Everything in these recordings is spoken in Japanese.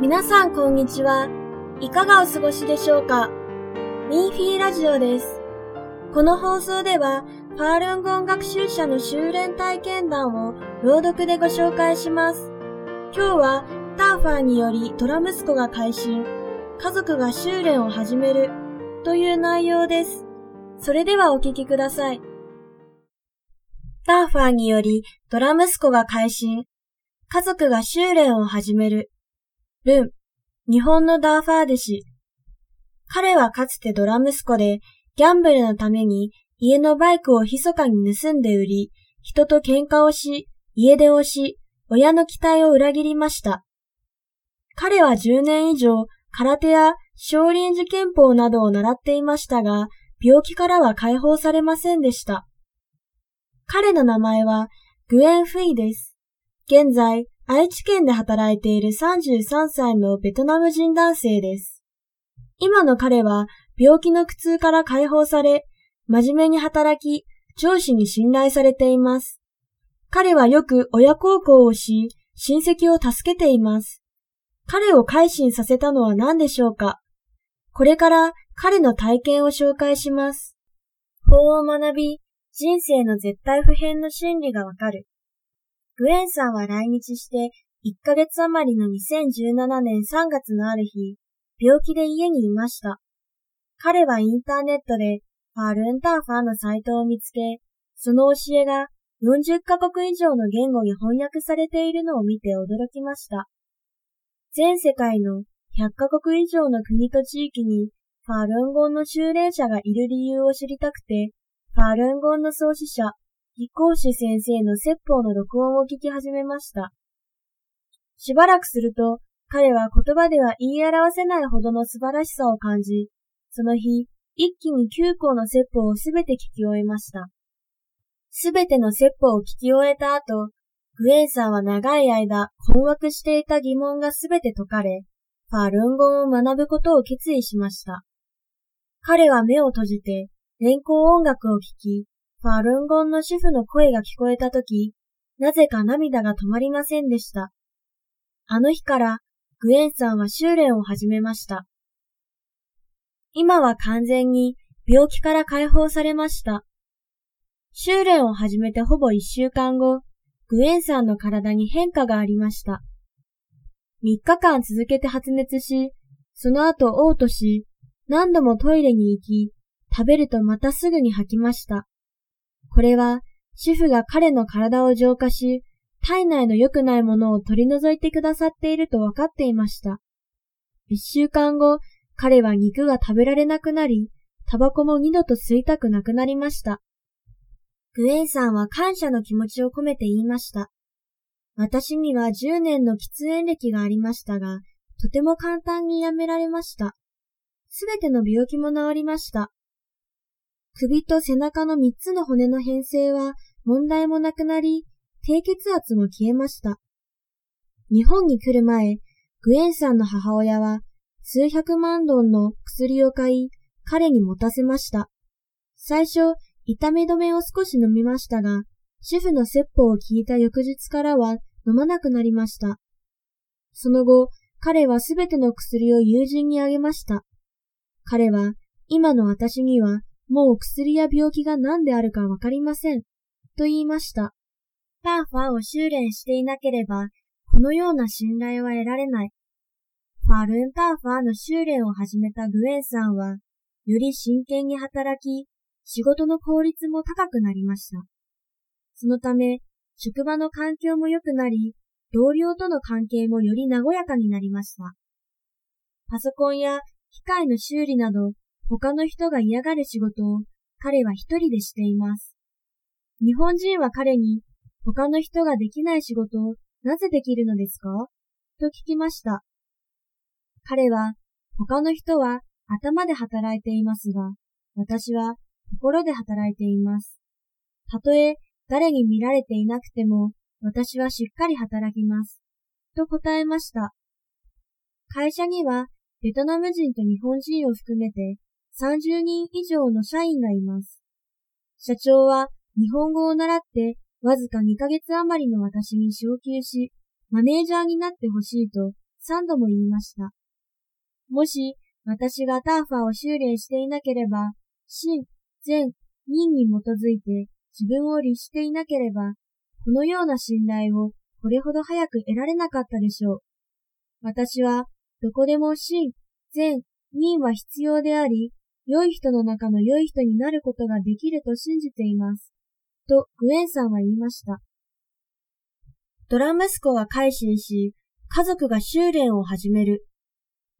皆さんこんにちは。いかがお過ごしでしょうか？ミーフィーラジオです。この放送では、パールンゴン学習者の修練体験談を朗読でご紹介します。今日は、ターファーによりドラ息子が改心、家族が修練を始めるという内容です。それではお聞きください。ターファーによりドラ息子が改心、家族が修練を始める。ルン、日本のダーファー弟子。彼はかつてドラ息子で、ギャンブルのために家のバイクを密かに盗んで売り、人と喧嘩をし、家出をし、親の期待を裏切りました。彼は10年以上、空手や少林寺拳法などを習っていましたが、病気からは解放されませんでした。彼の名前はグエン・フイです。現在、愛知県で働いている33歳のベトナム人男性です。今の彼は病気の苦痛から解放され、真面目に働き、上司に信頼されています。彼はよく親孝行をし、親戚を助けています。彼を改心させたのは何でしょうか？これから彼の体験を紹介します。法を学び、人生の絶対不変の真理がわかる。グエンさんは来日して1ヶ月余りの2017年3月のある日、病気で家にいました。彼はインターネットでファールンターファーのサイトを見つけ、その教えが40カ国以上の言語に翻訳されているのを見て驚きました。全世界の100カ国以上の国と地域にファールンゴンの修練者がいる理由を知りたくて、ファールンゴンの創始者、飛行士先生の説法の録音を聞き始めました。しばらくすると、彼は言葉では言い表せないほどの素晴らしさを感じ、その日、一気に9校の説法をすべて聞き終えました。すべての説法を聞き終えた後、グエンさんは長い間困惑していた疑問がすべて解かれ、ファールンゴンを学ぶことを決意しました。彼は目を閉じて、連行音楽を聴き、ファルンゴンの主婦の声が聞こえたとき、なぜか涙が止まりませんでした。あの日から、グエンさんは修練を始めました。今は完全に病気から解放されました。修練を始めてほぼ一週間後、グエンさんの体に変化がありました。3日間続けて発熱し、その後嘔吐し、何度もトイレに行き、食べるとまたすぐに吐きました。これは、主婦が彼の体を浄化し、体内の良くないものを取り除いてくださっていると分かっていました。一週間後、彼は肉が食べられなくなり、タバコも二度と吸いたくなくなりました。グエンさんは感謝の気持ちを込めて言いました。私には10年の喫煙歴がありましたが、とても簡単にやめられました。すべての病気も治りました。首と背中の3つの骨の変性は問題もなくなり、低血圧も消えました。日本に来る前、グエンさんの母親は数百万ドンの薬を買い、彼に持たせました。最初、痛み止めを少し飲みましたが、主婦の説法を聞いた翌日からは飲まなくなりました。その後、彼はすべての薬を友人にあげました。彼は、今の私にはもう薬や病気が何であるかわかりません。と言いました。ターファーを修練していなければ、このような信頼は得られない。ファルンターファーの修練を始めたグエンさんは、より真剣に働き、仕事の効率も高くなりました。そのため、職場の環境も良くなり、同僚との関係もより和やかになりました。パソコンや機械の修理など、他の人が嫌がる仕事を彼は一人でしています。日本人は彼に他の人ができない仕事をなぜできるのですか？と聞きました。彼は他の人は頭で働いていますが、私は心で働いています。たとえ誰に見られていなくても、私はしっかり働きます。と答えました。会社にはベトナム人と日本人を含めて30人以上の社員がいます。社長は日本語を習ってわずか2ヶ月余りの私に昇給し、マネージャーになってほしいと三度も言いました。もし、私がターファーを修練していなければ、真、善、任に基づいて自分を律していなければ、このような信頼をこれほど早く得られなかったでしょう。私は、どこでも真、善、任は必要であり、良い人の中の良い人になることができると信じています。と、グエンさんは言いました。ドラ息子は改心し、家族が修練を始める。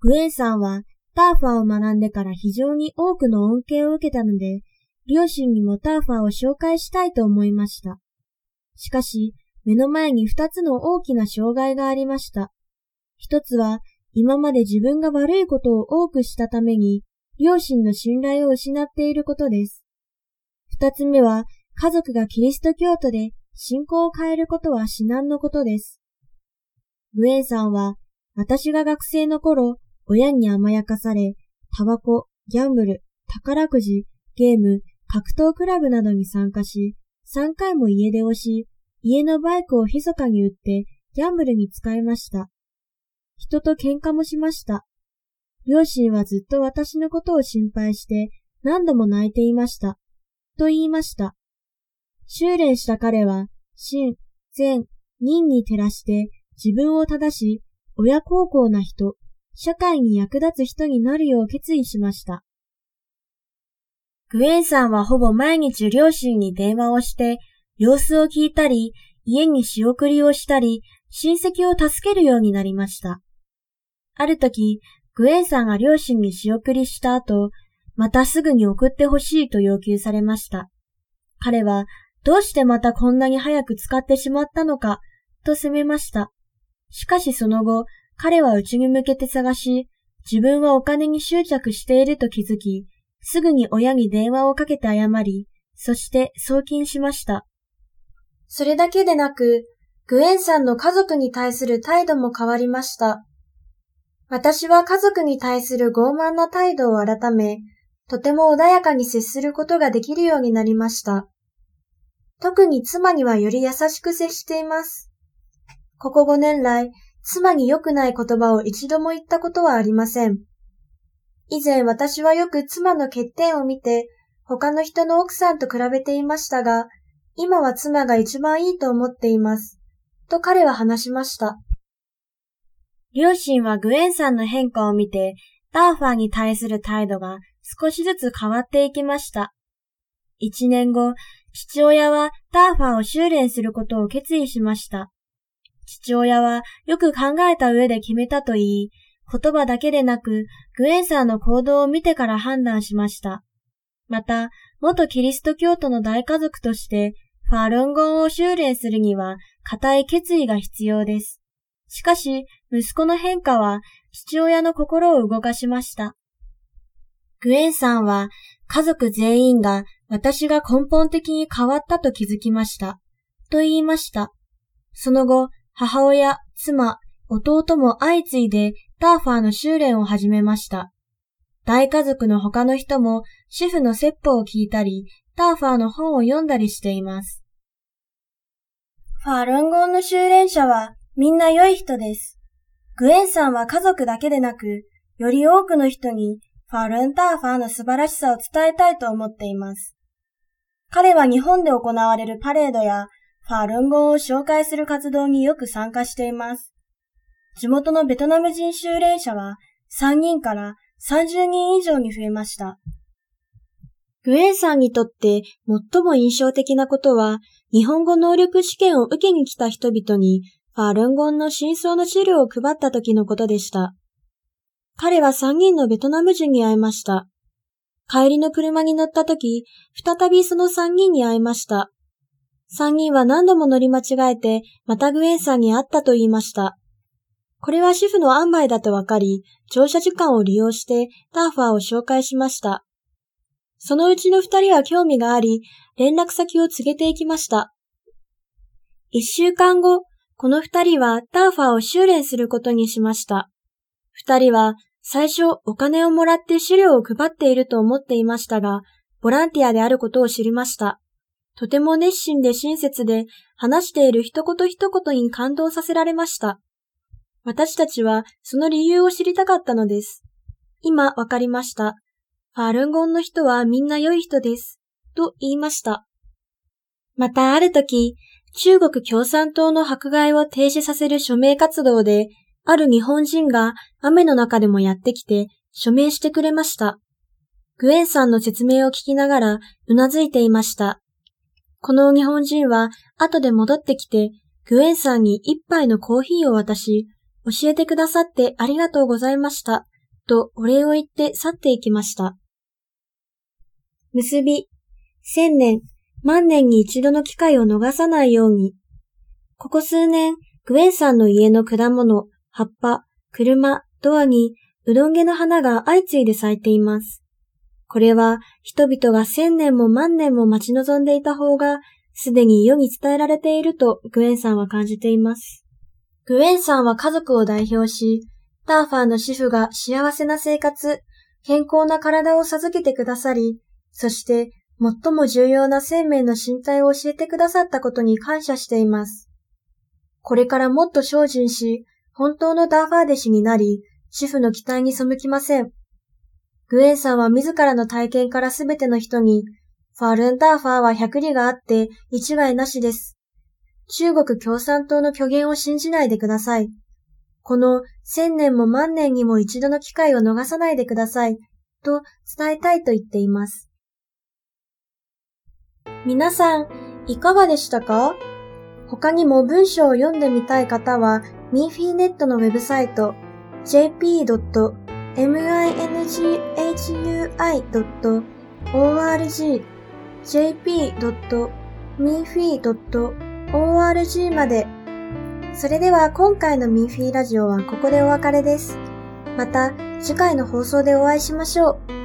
グエンさんはターファーを学んでから非常に多くの恩恵を受けたので、両親にもターファーを紹介したいと思いました。しかし、目の前に二つの大きな障害がありました。一つは、今まで自分が悪いことを多くしたために、両親の信頼を失っていることです。二つ目は、家族がキリスト教徒で信仰を変えることは至難のことです。グエンさんは、私が学生の頃、親に甘やかされ、タバコ、ギャンブル、宝くじ、ゲーム、格闘クラブなどに参加し、3回も家出をし、家のバイクを密かに売ってギャンブルに使いました。人と喧嘩もしました。両親はずっと私のことを心配して何度も泣いていました。と言いました。修練した彼は、真、善、任に照らして自分を正し、親孝行な人、社会に役立つ人になるよう決意しました。グエンさんはほぼ毎日両親に電話をして、様子を聞いたり、家に仕送りをしたり、親戚を助けるようになりました。ある時、グエンさんが両親に仕送りした後、またすぐに送ってほしいと要求されました。彼は、どうしてまたこんなに早く使ってしまったのか、と責めました。しかしその後、彼は内に向けて探し、自分はお金に執着していると気づき、すぐに親に電話をかけて謝り、そして送金しました。それだけでなく、グエンさんの家族に対する態度も変わりました。私は家族に対する傲慢な態度を改め、とても穏やかに接することができるようになりました。特に妻にはより優しく接しています。ここ5年来、妻に良くない言葉を一度も言ったことはありません。以前私はよく妻の欠点を見て、他の人の奥さんと比べていましたが、今は妻が一番いいと思っています。と彼は話しました。両親はグエンさんの変化を見て、ターファーに対する態度が少しずつ変わっていきました。一年後、父親はターファーを修練することを決意しました。父親はよく考えた上で決めたと言い、言葉だけでなく、グエンサーの行動を見てから判断しました。また、元キリスト教徒の大家族として、ファルンゴンを修練するには、固い決意が必要です。しかし、息子の変化は、父親の心を動かしました。グエンさんは、家族全員が私が根本的に変わったと気づきました。と言いました。その後、母親、妻、弟も相次いでターファーの修練を始めました。大家族の他の人も主婦の説法を聞いたり、ターファーの本を読んだりしています。ファールンゴンの修練者はみんな良い人です。グエンさんは家族だけでなく、より多くの人にファルンターファーの素晴らしさを伝えたいと思っています。彼は日本で行われるパレードやファルンゴンを紹介する活動によく参加しています。地元のベトナム人修練者は3人から30人以上に増えました。グエンさんにとって最も印象的なことは、日本語能力試験を受けに来た人々にファールンゴンの真相の資料を配った時のことでした。彼は3人のベトナム人に会いました。帰りの車に乗った時、再びその3人に会いました。3人は何度も乗り間違えて、またグエンさんに会ったと言いました。これは主婦の安排だとわかり、乗車時間を利用してターファーを紹介しました。そのうちの二人は興味があり、連絡先を告げていきました。一週間後、この二人はターファーを修練することにしました。二人は最初お金をもらって資料を配っていると思っていましたが、ボランティアであることを知りました。とても熱心で親切で話している一言一言に感動させられました。私たちはその理由を知りたかったのです。今わかりました。ファルンゴンの人はみんな良い人です。と言いました。またある時、中国共産党の迫害を停止させる署名活動で、ある日本人が雨の中でもやってきて署名してくれました。グエンさんの説明を聞きながらうなずいていました。この日本人は後で戻ってきて、グエンさんに一杯のコーヒーを渡し、教えてくださってありがとうございました、とお礼を言って去っていきました。結び、千年、万年に一度の機会を逃さないように。ここ数年、グエンさんの家の果物、葉っぱ、車、ドアに、うどんげの花が相次いで咲いています。これは人々が千年も万年も待ち望んでいた方が、すでに世に伝えられているとグエンさんは感じています。グエンさんは家族を代表し、ターファーの主婦が幸せな生活、健康な体を授けてくださり、そして最も重要な生命の身体を教えてくださったことに感謝しています。これからもっと精進し、本当のダーファー弟子になり、主婦の期待に背きません。グエンさんは自らの体験からすべての人に、ファールンダーファーは百里があって一概なしです。中国共産党の虚言を信じないでください。この千年も万年にも一度の機会を逃さないでください。と伝えたいと言っています。皆さん、いかがでしたか？他にも文章を読んでみたい方は、ミーフィーネットのウェブサイト jp. minghui.org jp.mefi.org まで。それでは今回のミーフィーラジオはここでお別れです。また次回の放送でお会いしましょう。